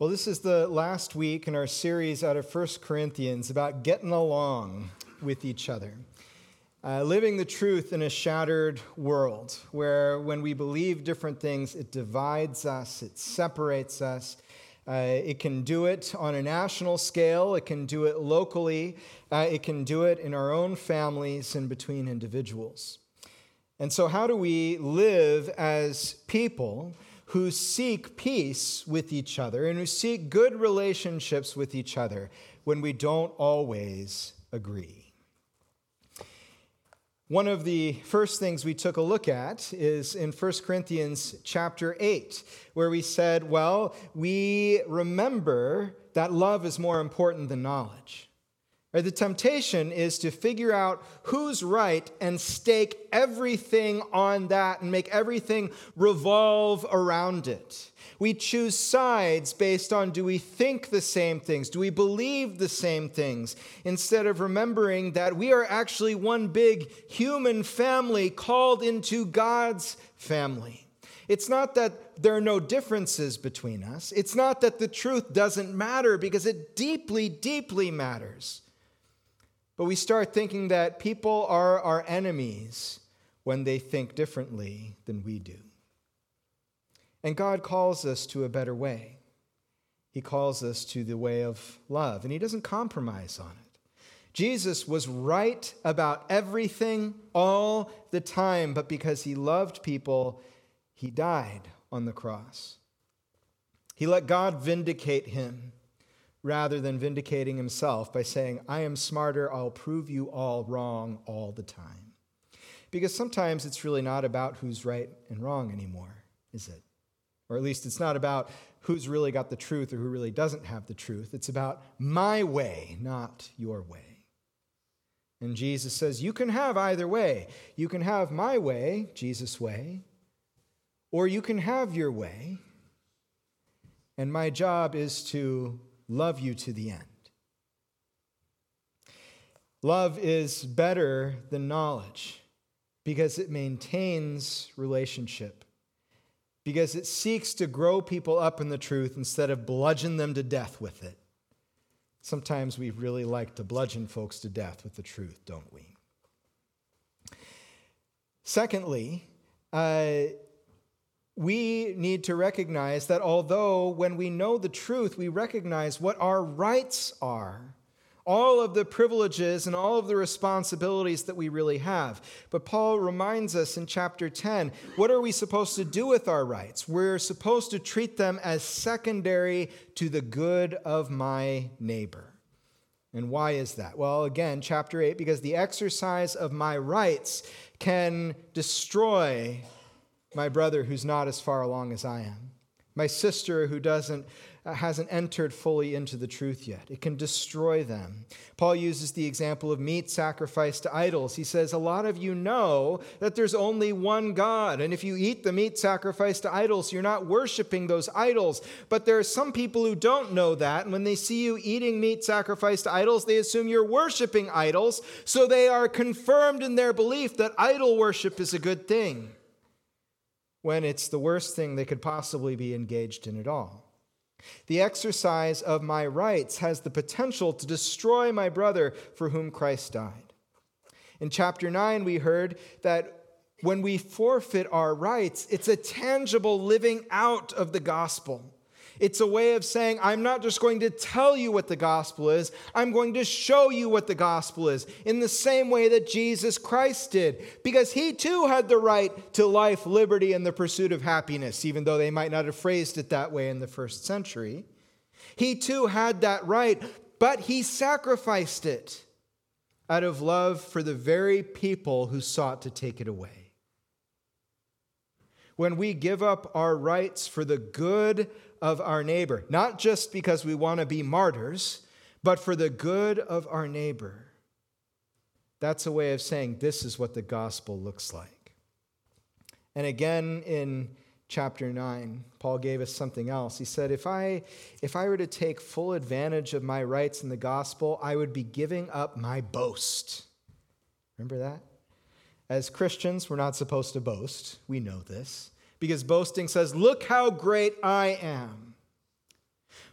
Well, this is the last week in our series out of 1 Corinthians about getting along with each other. Uh, living the truth in a shattered world where when we believe different things, it divides us, it separates us. Uh, it can do it on a national scale, it can do it locally, uh, it can do it in our own families and between individuals. And so, how do we live as people? Who seek peace with each other and who seek good relationships with each other when we don't always agree. One of the first things we took a look at is in 1 Corinthians chapter 8, where we said, well, we remember that love is more important than knowledge. The temptation is to figure out who's right and stake everything on that and make everything revolve around it. We choose sides based on do we think the same things? Do we believe the same things? Instead of remembering that we are actually one big human family called into God's family. It's not that there are no differences between us. It's not that the truth doesn't matter because it deeply, deeply matters. But we start thinking that people are our enemies when they think differently than we do. And God calls us to a better way. He calls us to the way of love, and He doesn't compromise on it. Jesus was right about everything all the time, but because He loved people, He died on the cross. He let God vindicate Him rather than vindicating himself by saying, I am smarter, I'll prove you all wrong all the time. Because sometimes it's really not about who's right and wrong anymore, is it? Or at least it's not about who's really got the truth or who really doesn't have the truth. It's about my way, not your way. And Jesus says, You can have either way. You can have my way, Jesus' way, or you can have your way. And my job is to love you to the end. Love is better than knowledge because it maintains relationship, because it seeks to grow people up in the truth instead of bludgeon them to death with it. Sometimes we really like to bludgeon folks to death with the truth, don't we? Secondly, uh, we need to recognize that although when we know the truth, we recognize what our rights are, all of the privileges and all of the responsibilities that we really have. But Paul reminds us in chapter 10 what are we supposed to do with our rights? We're supposed to treat them as secondary to the good of my neighbor. And why is that? Well, again, chapter 8, because the exercise of my rights can destroy my brother who's not as far along as I am, my sister who doesn't uh, hasn't entered fully into the truth yet. It can destroy them. Paul uses the example of meat sacrificed to idols. He says, A lot of you know that there's only one God. And if you eat the meat sacrificed to idols, you're not worshiping those idols. But there are some people who don't know that. And when they see you eating meat sacrificed to idols, they assume you're worshiping idols. So they are confirmed in their belief that idol worship is a good thing when it's the worst thing they could possibly be engaged in at all. The exercise of my rights has the potential to destroy my brother for whom Christ died. In chapter 9, we heard that when we forfeit our rights, it's a tangible living out of the gospel. It's a way of saying, I'm not just going to tell you what the gospel is, I'm going to show you what the gospel is in the same way that Jesus Christ did. Because he too had the right to life, liberty, and the pursuit of happiness, even though they might not have phrased it that way in the first century. He too had that right, but he sacrificed it out of love for the very people who sought to take it away. When we give up our rights for the good of our neighbor, not just because we want to be martyrs, but for the good of our neighbor. That's a way of saying this is what the gospel looks like. And again in chapter 9, Paul gave us something else. He said, if I, if I were to take full advantage of my rights in the gospel, I would be giving up my boast. Remember that? As Christians, we're not supposed to boast. We know this because boasting says, Look how great I am.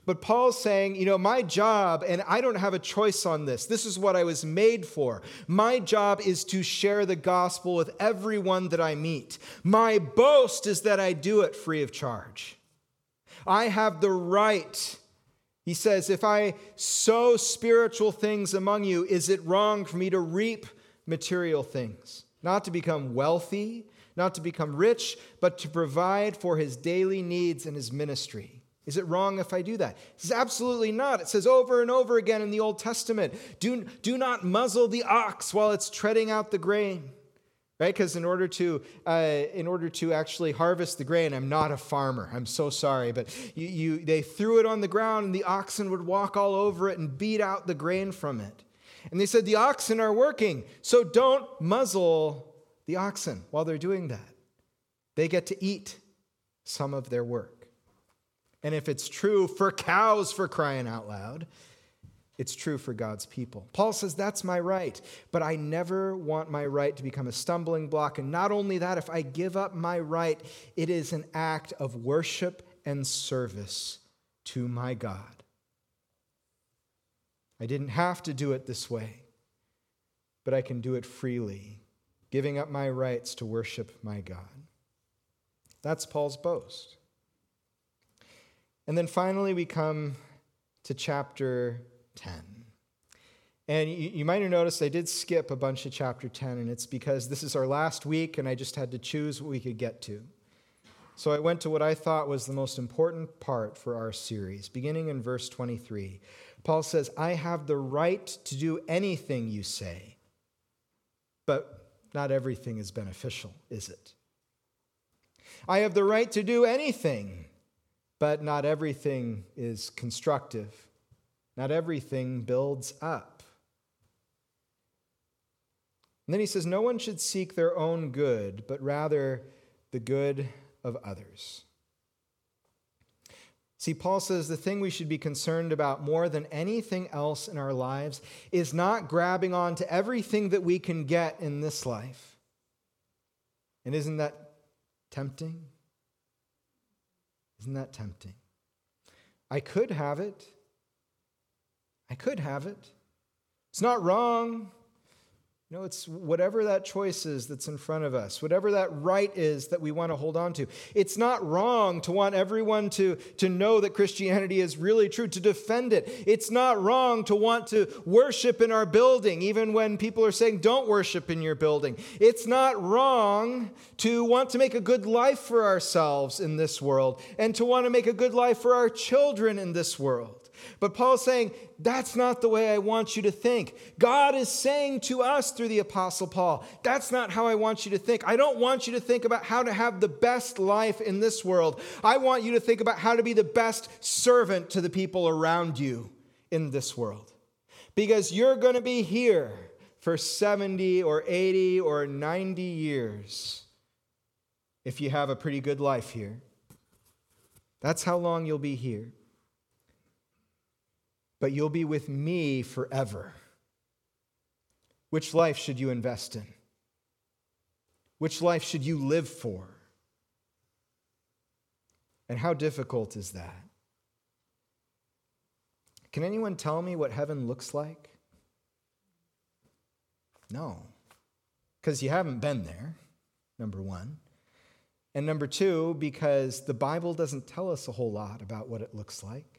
But Paul's saying, you know, my job, and I don't have a choice on this, this is what I was made for. My job is to share the gospel with everyone that I meet. My boast is that I do it free of charge. I have the right. He says, if I sow spiritual things among you, is it wrong for me to reap material things? Not to become wealthy, not to become rich, but to provide for his daily needs and his ministry. Is it wrong if I do that? He says, absolutely not. It says over and over again in the Old Testament do, do not muzzle the ox while it's treading out the grain. Right? Because in order to uh, in order to actually harvest the grain, I'm not a farmer. I'm so sorry, but you, you they threw it on the ground, and the oxen would walk all over it and beat out the grain from it. And they said the oxen are working, so don't muzzle the oxen while they're doing that. They get to eat some of their work. And if it's true for cows for crying out loud, it's true for God's people. Paul says, That's my right, but I never want my right to become a stumbling block. And not only that, if I give up my right, it is an act of worship and service to my God. I didn't have to do it this way, but I can do it freely, giving up my rights to worship my God. That's Paul's boast. And then finally, we come to chapter 10. And you, might have noticed I did skip a bunch of chapter 10, and it's because this is our last week, and I just had to choose what we could get to. So I went to what I thought was the most important part for our series, beginning in verse 23. Paul says, I have the right to do anything you say, but not everything is beneficial, is it? I have the right to do anything, but not everything is constructive. Not everything builds up. And then he says, No one should seek their own good, but rather the good of others. See, Paul says the thing we should be concerned about more than anything else in our lives is not grabbing on to everything that we can get in this life. And isn't that tempting? Isn't that tempting? I could have it. I could have it. It's not wrong. No, it's whatever that choice is that's in front of us, whatever that right is that we want to hold on to. It's not wrong to want everyone to, to know that Christianity is really true, to defend it. It's not wrong to want to worship in our building, even when people are saying, don't worship in your building. It's not wrong to want to make a good life for ourselves in this world and to want to make a good life for our children in this world. But Paul's saying, that's not the way I want you to think. God is saying to us through the Apostle Paul, that's not how I want you to think. I don't want you to think about how to have the best life in this world. I want you to think about how to be the best servant to the people around you in this world. Because you're going to be here for 70 or 80 or 90 years if you have a pretty good life here. That's how long you'll be here but you'll be with me forever. Which life should you invest in? Which life should you live for? And how difficult is that? Can anyone tell me what heaven looks like? No, because you haven't been there, number one. And number two, because the Bible doesn't tell us a whole lot about what it looks like.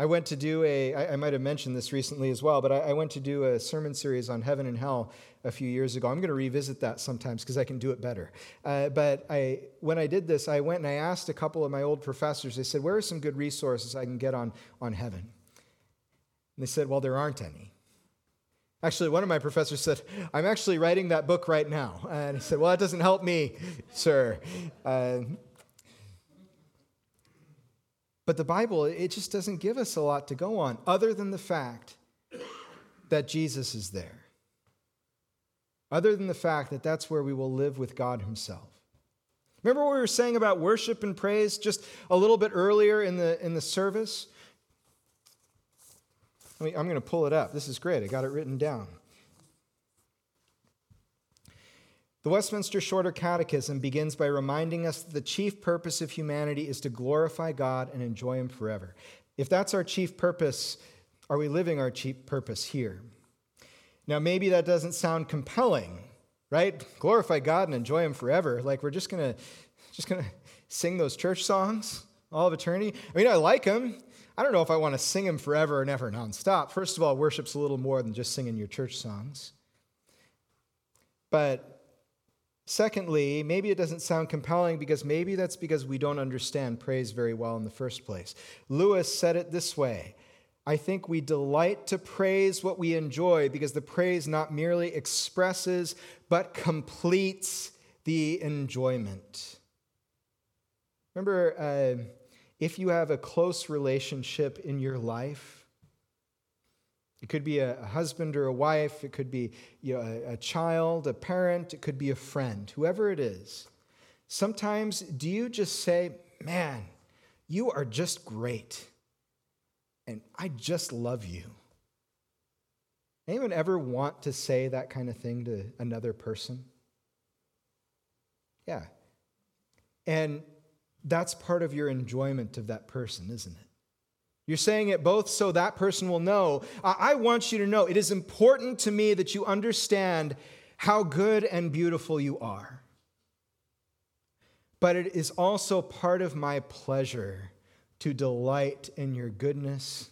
I went to do a, I, I might have mentioned this recently as well, but I, I, went to do a sermon series on heaven and hell a few years ago. I'm going to revisit that sometimes because I can do it better. Uh, but I, when I did this, I went and I asked a couple of my old professors, I said, where are some good resources I can get on, on heaven? And they said, well, there aren't any. Actually, one of my professors said, I'm actually writing that book right now. And he said, Well, that doesn't help me, sir. Uh, but the Bible, it just doesn't give us a lot to go on other than the fact that Jesus is there. Other than the fact that that's where we will live with God Himself. Remember what we were saying about worship and praise just a little bit earlier in the, in the service? I mean, I'm going to pull it up. This is great. I got it written down. The Westminster Shorter Catechism begins by reminding us that the chief purpose of humanity is to glorify God and enjoy Him forever. If that's our chief purpose, are we living our chief purpose here? Now, maybe that doesn't sound compelling, right? Glorify God and enjoy Him forever. Like we're just gonna, just gonna sing those church songs all of eternity. I mean, I like them. I don't know if I want to sing them forever and ever nonstop. First of all, worship's a little more than just singing your church songs. But Secondly, maybe it doesn't sound compelling because maybe that's because we don't understand praise very well in the first place. Lewis said it this way I think we delight to praise what we enjoy because the praise not merely expresses but completes the enjoyment. Remember, uh, if you have a close relationship in your life, it could be a husband or a wife, it could be you know, a, a child, a parent, it could be a friend, whoever it is. Sometimes, do you just say, Man, you are just great, and I just love you? Anyone ever want to say that kind of thing to another person? Yeah. And that's part of your enjoyment of that person, isn't it? You're saying it both so that person will know. I want you to know it is important to me that you understand how good and beautiful you are. But it is also part of my pleasure to delight in your goodness,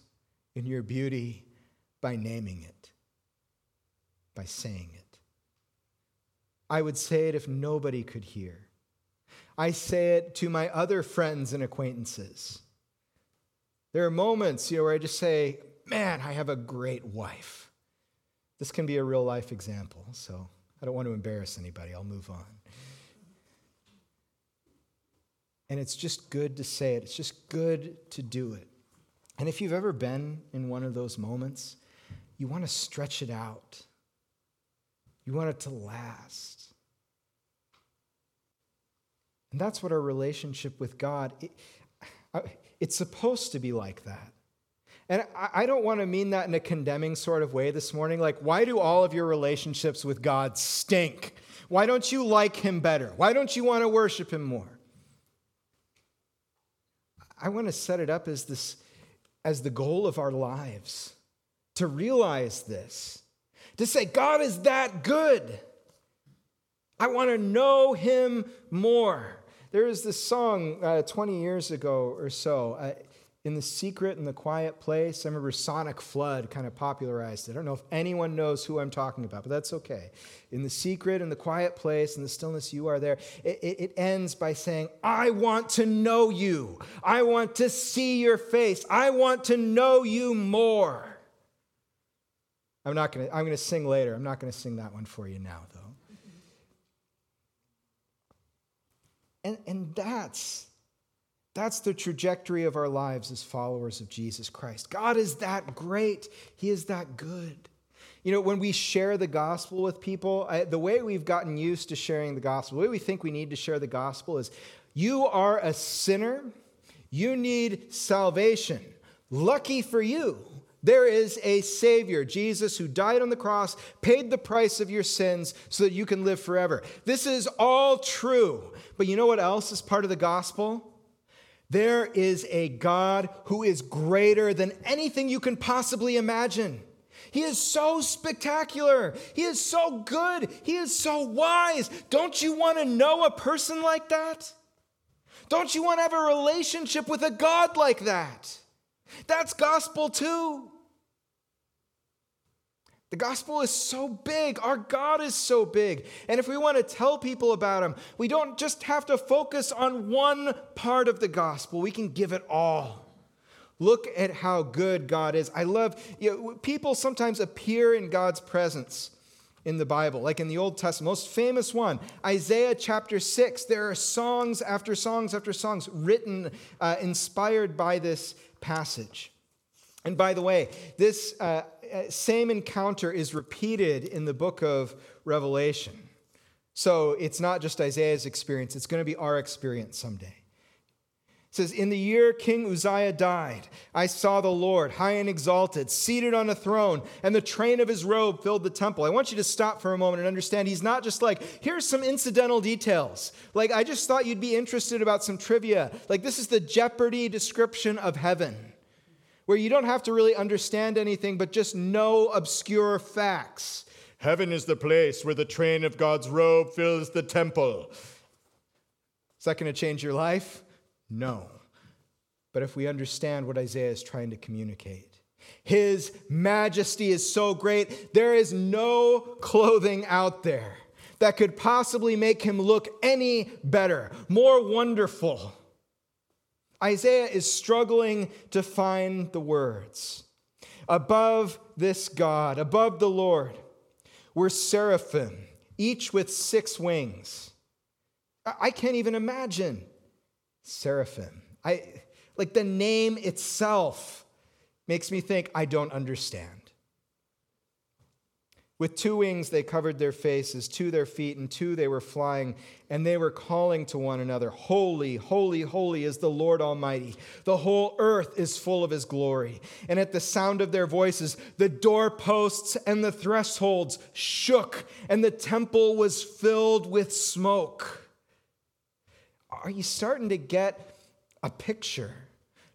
in your beauty, by naming it, by saying it. I would say it if nobody could hear. I say it to my other friends and acquaintances. There are moments you know, where I just say, Man, I have a great wife. This can be a real life example, so I don't want to embarrass anybody. I'll move on. And it's just good to say it, it's just good to do it. And if you've ever been in one of those moments, you want to stretch it out, you want it to last. And that's what our relationship with God. It, it's supposed to be like that. And I don't want to mean that in a condemning sort of way this morning. Like, why do all of your relationships with God stink? Why don't you like Him better? Why don't you want to worship Him more? I want to set it up as this as the goal of our lives to realize this to say god is that good i want to know him more there was this song uh, 20 years ago or so, uh, In the Secret and the Quiet Place. I remember Sonic Flood kind of popularized it. I don't know if anyone knows who I'm talking about, but that's okay. In the secret and the quiet place and the stillness, you are there. It, it, it ends by saying, I want to know you. I want to see your face. I want to know you more. I'm not going to, I'm going to sing later. I'm not going to sing that one for you now, though. And, and that's, that's the trajectory of our lives as followers of Jesus Christ. God is that great, He is that good. You know, when we share the gospel with people, I, the way we've gotten used to sharing the gospel, the way we think we need to share the gospel is you are a sinner, you need salvation. Lucky for you, there is a Savior, Jesus, who died on the cross, paid the price of your sins so that you can live forever. This is all true. But you know what else is part of the gospel? There is a God who is greater than anything you can possibly imagine. He is so spectacular. He is so good. He is so wise. Don't you want to know a person like that? Don't you want to have a relationship with a God like that? That's gospel too. The gospel is so big. Our God is so big. And if we want to tell people about him, we don't just have to focus on one part of the gospel, we can give it all. Look at how good God is. I love, you know, people sometimes appear in God's presence in the Bible, like in the Old Testament. Most famous one, Isaiah chapter 6. There are songs after songs after songs written, uh, inspired by this passage. And by the way, this uh, Uh, same encounter is repeated in the book of Revelation. So it's not just Isaiah's experience, it's going to be our experience someday. It says, In the year King Uzziah died, I saw the Lord high and exalted, seated on a throne, and the train of his robe filled the temple. I want you to stop for a moment and understand he's not just like, here's some incidental details. Like, I just thought you'd be interested about some trivia. Like, this is the Jeopardy description of heaven, where you don't have to really understand anything, but just know obscure facts. Heaven is the place where the train of God's robe fills the temple. Is that going to change your life? No. But if we understand what Isaiah is trying to communicate, his majesty is so great, there is no clothing out there that could possibly make him look any better, more wonderful. Isaiah is struggling to find the words. Above this God, above the Lord, were seraphim, each with six wings. I can't even imagine seraphim. I like the name itself makes me think I don't understand. With two wings they covered their faces, two their feet, and two they were flying, and they were calling to one another, Holy, holy, holy is the Lord Almighty. The whole earth is full of his glory. And at the sound of their voices, the doorposts and the thresholds shook, and the temple was filled with smoke. Are you starting to get a picture?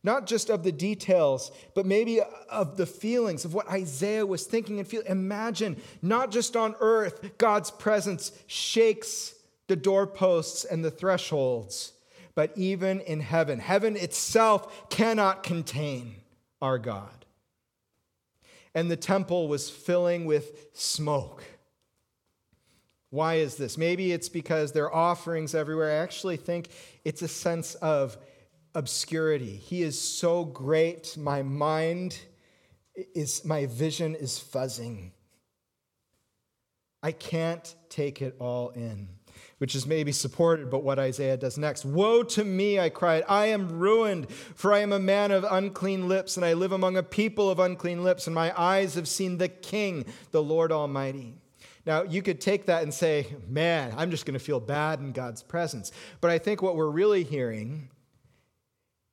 Not just of the details, but maybe of the feelings of what Isaiah was thinking and feeling. Imagine, not just on earth, God's presence shakes the doorposts and the thresholds, but even in heaven. Heaven itself cannot contain our God. And the temple was filling with smoke. Why is this? Maybe it's because there are offerings everywhere. I actually think it's a sense of obscurity. He is so great, my mind is, my vision is fuzzing. I can't take it all in, which is maybe supported but what Isaiah does next. Woe to me, I cried. I am ruined, for I am a man of unclean lips, and I live among a people of unclean lips, and my eyes have seen the King, the Lord Almighty. Now, you could take that and say, man, I'm just going to feel bad in God's presence. But I think what we're really hearing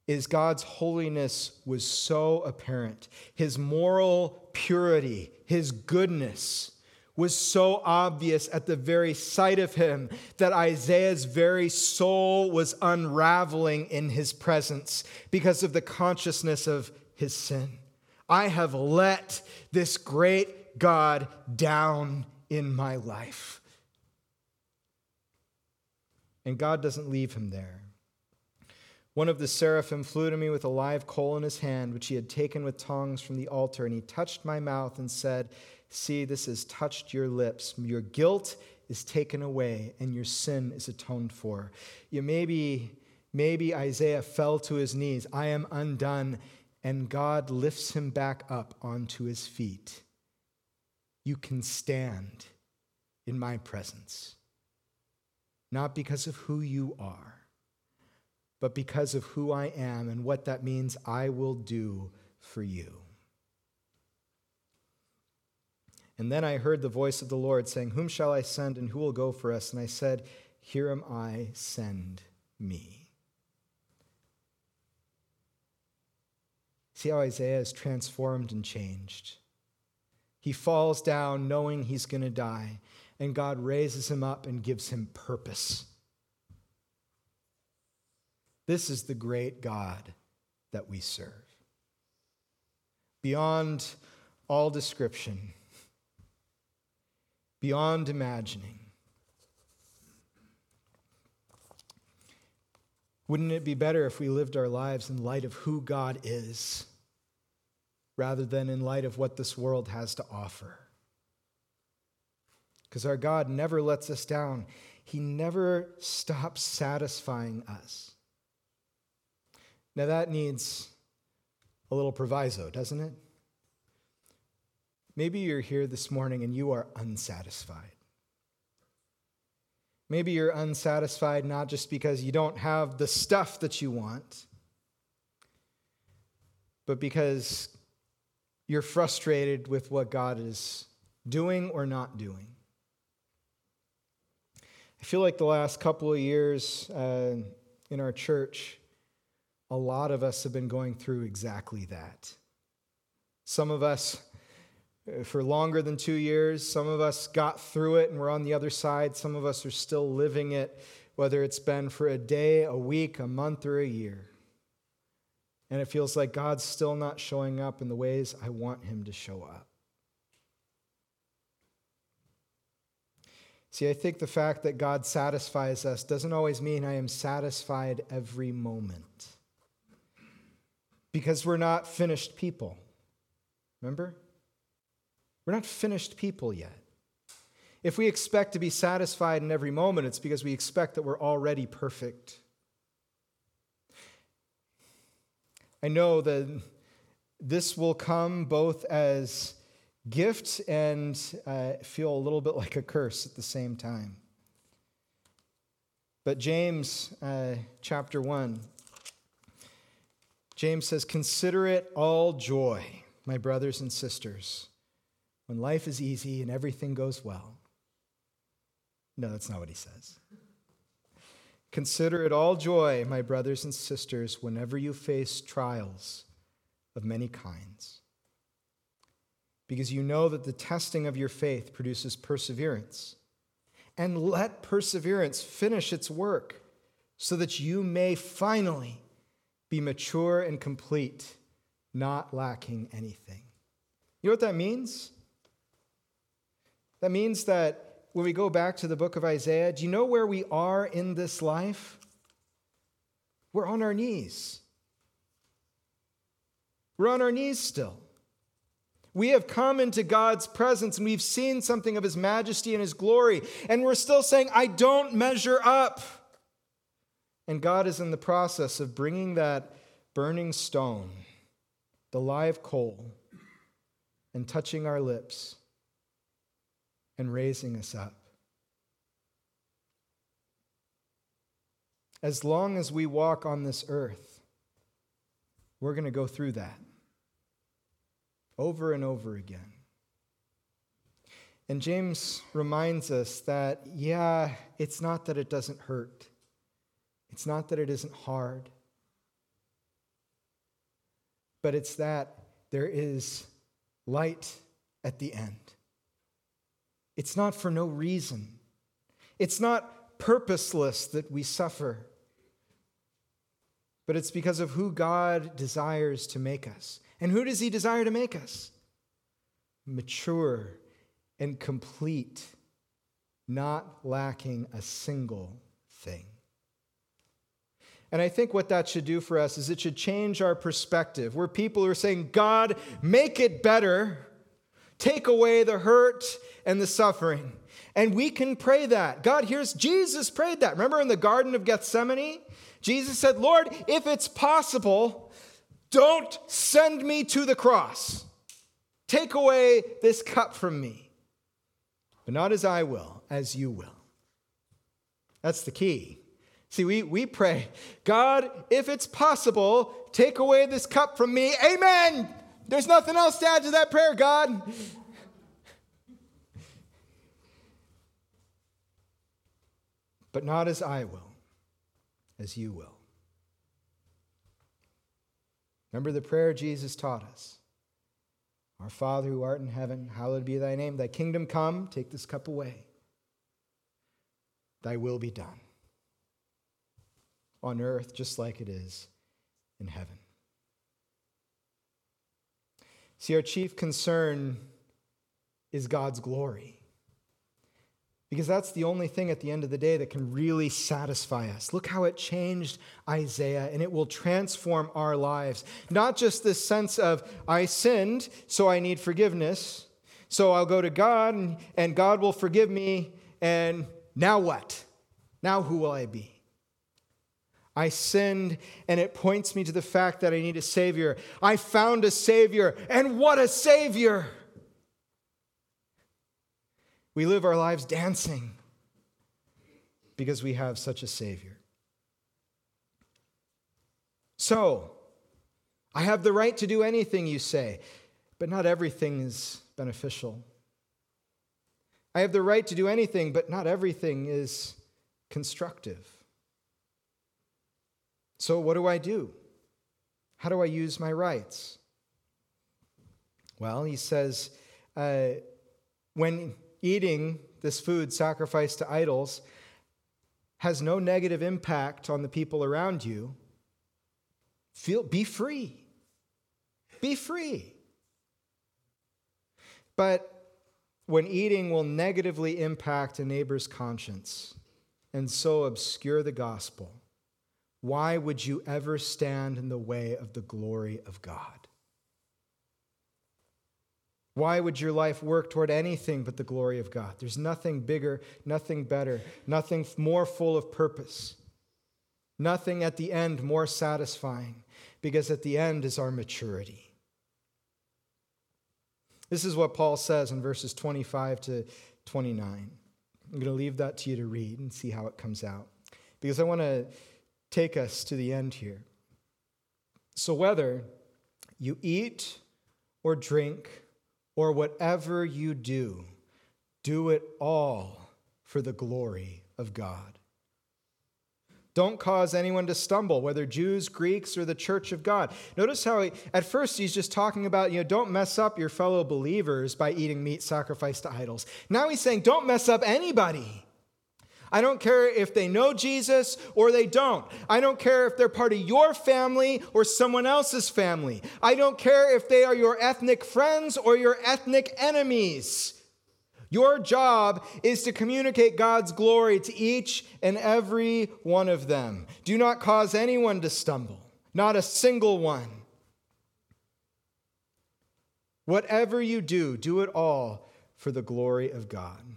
is God's holiness was so apparent. His moral purity, his goodness was so obvious at the very sight of him that Isaiah's very soul was unraveling in his presence because of the consciousness of his sin. I have let this great God down in my life. And God doesn't leave him there. One of the seraphim flew to me with a live coal in his hand, which he had taken with tongs from the altar, and he touched my mouth and said, See, this has touched your lips. Your guilt is taken away, and your sin is atoned for. You maybe, maybe Isaiah fell to his knees. I am undone, and God lifts him back up onto his feet you can stand in my presence. Not because of who you are, but because of who I am and what that means I will do for you. And then I heard the voice of the Lord saying, Whom shall I send and who will go for us? And I said, Here am I, send me. See how Isaiah is transformed and changed. He falls down knowing he's going to die, and God raises him up and gives him purpose. This is the great God that we serve. Beyond all description, beyond imagining. Wouldn't it be better if we lived our lives in light of who God is? rather than in light of what this world has to offer. Because our God never lets us down, He never stops satisfying us. Now, that needs a little proviso, doesn't it? Maybe you're here this morning and you are unsatisfied. Maybe you're unsatisfied not just because you don't have the stuff that you want, but because you're frustrated with what God is doing or not doing. I feel like the last couple of years uh, in our church, a lot of us have been going through exactly that. Some of us uh, for longer than two years, some of us got through it and we're on the other side. Some of us are still living it, whether it's been for a day, a week, a month, or a year. And it feels like God's still not showing up in the ways I want Him to show up. See, I think the fact that God satisfies us doesn't always mean I am satisfied every moment. Because we're not finished people. Remember? We're not finished people yet. If we expect to be satisfied in every moment, it's because we expect that we're already perfect. I know that this will come both as gift and uh, feel a little bit like a curse at the same time. But James uh, chapter 1, James says, Consider it all joy, my brothers and sisters, when life is easy and everything goes well. No, that's not what he says. Consider it all joy, my brothers and sisters, whenever you face trials of many kinds. Because you know that the testing of your faith produces perseverance. And let perseverance finish its work, so that you may finally be mature and complete, not lacking anything. You know what that means? That means that when we go back to the book of Isaiah, do you know where we are in this life? We're on our knees. We're on our knees still. We have come into God's presence and we've seen something of His majesty and His glory, and we're still saying, I don't measure up. And God is in the process of bringing that burning stone, the live coal, and touching our lips and raising us up. As long as we walk on this earth, we're going to go through that over and over again. And James reminds us that, yeah, it's not that it doesn't hurt, it's not that it isn't hard, but it's that there is light at the end. It's not for no reason. It's not purposeless that we suffer, but it's because of who God desires to make us. And who does He desire to make us? Mature and complete, not lacking a single thing. And I think what that should do for us is it should change our perspective. We're people who are saying, God, make it better take away the hurt and the suffering. And we can pray that. God hears, Jesus prayed that. Remember in the Garden of Gethsemane? Jesus said, Lord, if it's possible, don't send me to the cross. Take away this cup from me. But not as I will, as you will. That's the key. See, we, we pray, God, if it's possible, take away this cup from me. Amen. There's nothing else to add to that prayer, God. But not as I will, as you will. Remember the prayer Jesus taught us Our Father who art in heaven, hallowed be thy name. Thy kingdom come, take this cup away. Thy will be done on earth just like it is in heaven. See, our chief concern is God's glory. Because that's the only thing at the end of the day that can really satisfy us. Look how it changed Isaiah, and it will transform our lives. Not just this sense of, I sinned, so I need forgiveness. So I'll go to God, and, and God will forgive me, and now what? Now who will I be? I sinned, and it points me to the fact that I need a Savior. I found a Savior, and what a Savior! We live our lives dancing because we have such a Savior. So, I have the right to do anything, you say, but not everything is beneficial. I have the right to do anything, but not everything is constructive. So, what do I do? How do I use my rights? Well, he says, uh, when eating this food sacrificed to idols has no negative impact on the people around you, feel, be free. Be free. But when eating will negatively impact a neighbor's conscience and so obscure the gospel, why would you ever stand in the way of the glory of God? Why would your life work toward anything but the glory of God? There's nothing bigger, nothing better, nothing more full of purpose, nothing at the end more satisfying, because at the end is our maturity. This is what Paul says in verses 25 to 29. I'm going to leave that to you to read and see how it comes out, because I want to take us to the end here. So, whether you eat or drink, or whatever you do, do it all for the glory of God. Don't cause anyone to stumble, whether Jews, Greeks, or the church of God. Notice how he, at first he's just talking about, you know, don't mess up your fellow believers by eating meat sacrificed to idols. Now he's saying, don't mess up anybody. I don't care if they know Jesus or they don't. I don't care if they're part of your family or someone else's family. I don't care if they are your ethnic friends or your ethnic enemies. Your job is to communicate God's glory to each and every one of them. Do not cause anyone to stumble, not a single one. Whatever you do, do it all for the glory of God.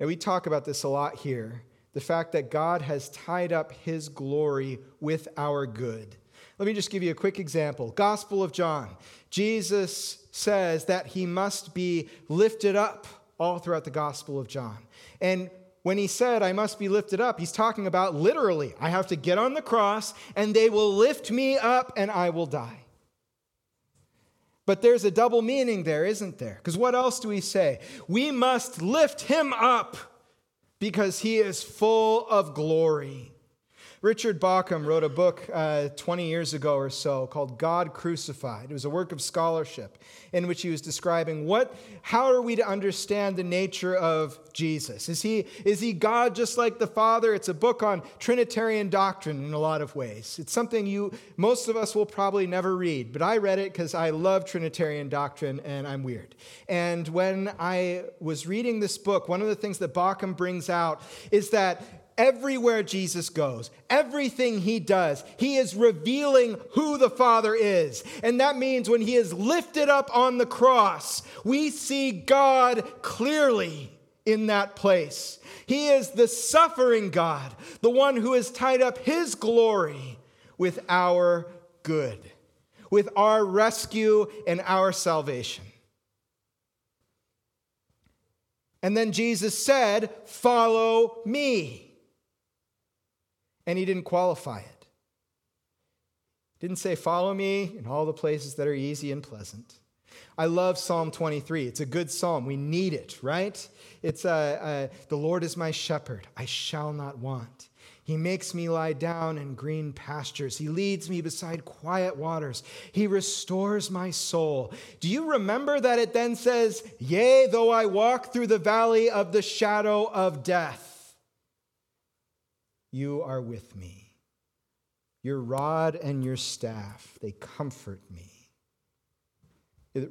And we talk about this a lot here the fact that God has tied up his glory with our good. Let me just give you a quick example. Gospel of John. Jesus says that he must be lifted up all throughout the Gospel of John. And when he said, I must be lifted up, he's talking about literally, I have to get on the cross and they will lift me up and I will die. But there's a double meaning there, isn't there? Because what else do we say? We must lift him up because he is full of glory. Richard Bauckham wrote a book uh, 20 years ago or so called God Crucified. It was a work of scholarship in which he was describing what, how are we to understand the nature of Jesus? Is he, is he God just like the Father? It's a book on Trinitarian doctrine in a lot of ways. It's something you, most of us will probably never read, but I read it because I love Trinitarian doctrine and I'm weird. And when I was reading this book, one of the things that Bauckham brings out is that Everywhere Jesus goes, everything he does, he is revealing who the Father is. And that means when he is lifted up on the cross, we see God clearly in that place. He is the suffering God, the one who has tied up his glory with our good, with our rescue and our salvation. And then Jesus said, Follow me and he didn't qualify it. Didn't say, Follow me in all the places that are easy and pleasant. I love Psalm 23. It's a good psalm. We need it, right? It's uh, uh, The Lord is my shepherd, I shall not want. He makes me lie down in green pastures. He leads me beside quiet waters. He restores my soul. Do you remember that it then says, Yea, though I walk through the valley of the shadow of death? You are with me. Your rod and your staff, they comfort me.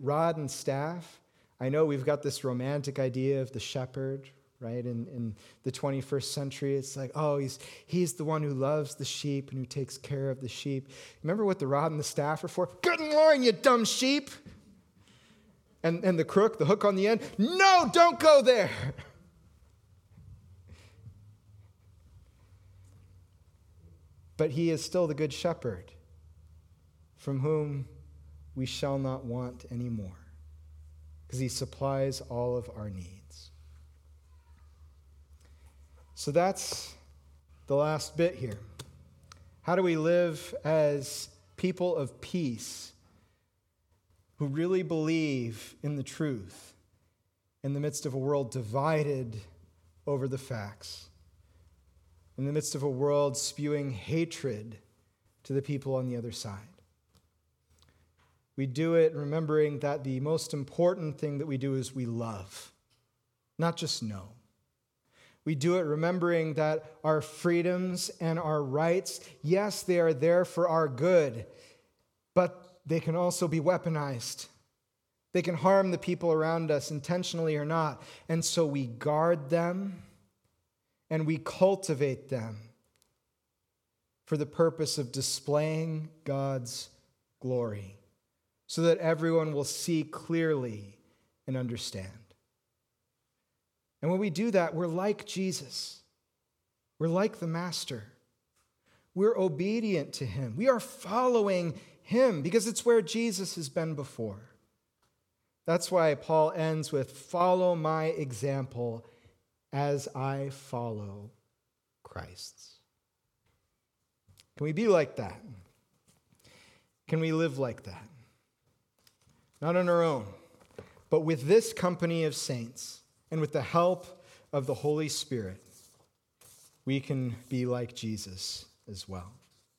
Rod and staff, I know we've got this romantic idea of the shepherd, right? In, in the 21st century, it's like, oh, he's, he's the one who loves the sheep and who takes care of the sheep. Remember what the rod and the staff are for? Good morning, you dumb sheep. And, and the crook, the hook on the end, no, don't go there. But he is still the good shepherd, from whom we shall not want any more, because he supplies all of our needs. So that's the last bit here. How do we live as people of peace who really believe in the truth in the midst of a world divided over the facts? In the midst of a world spewing hatred to the people on the other side. We do it remembering that the most important thing that we do is we love, not just know. We do it remembering that our freedoms and our rights, yes, they are there for our good, but they can also be weaponized. They can harm the people around us intentionally or not. And so we guard them and we cultivate them for the purpose of displaying God's glory so that everyone will see clearly and understand. And when we do that, we're like Jesus. We're like the Master. We're obedient to him. We are following him because it's where Jesus has been before. That's why Paul ends with follow my example as I follow Christ's. Can we be like that? Can we live like that? not on our own, but with this company of saints and with the help of the Holy Spirit, we can be like Jesus as well.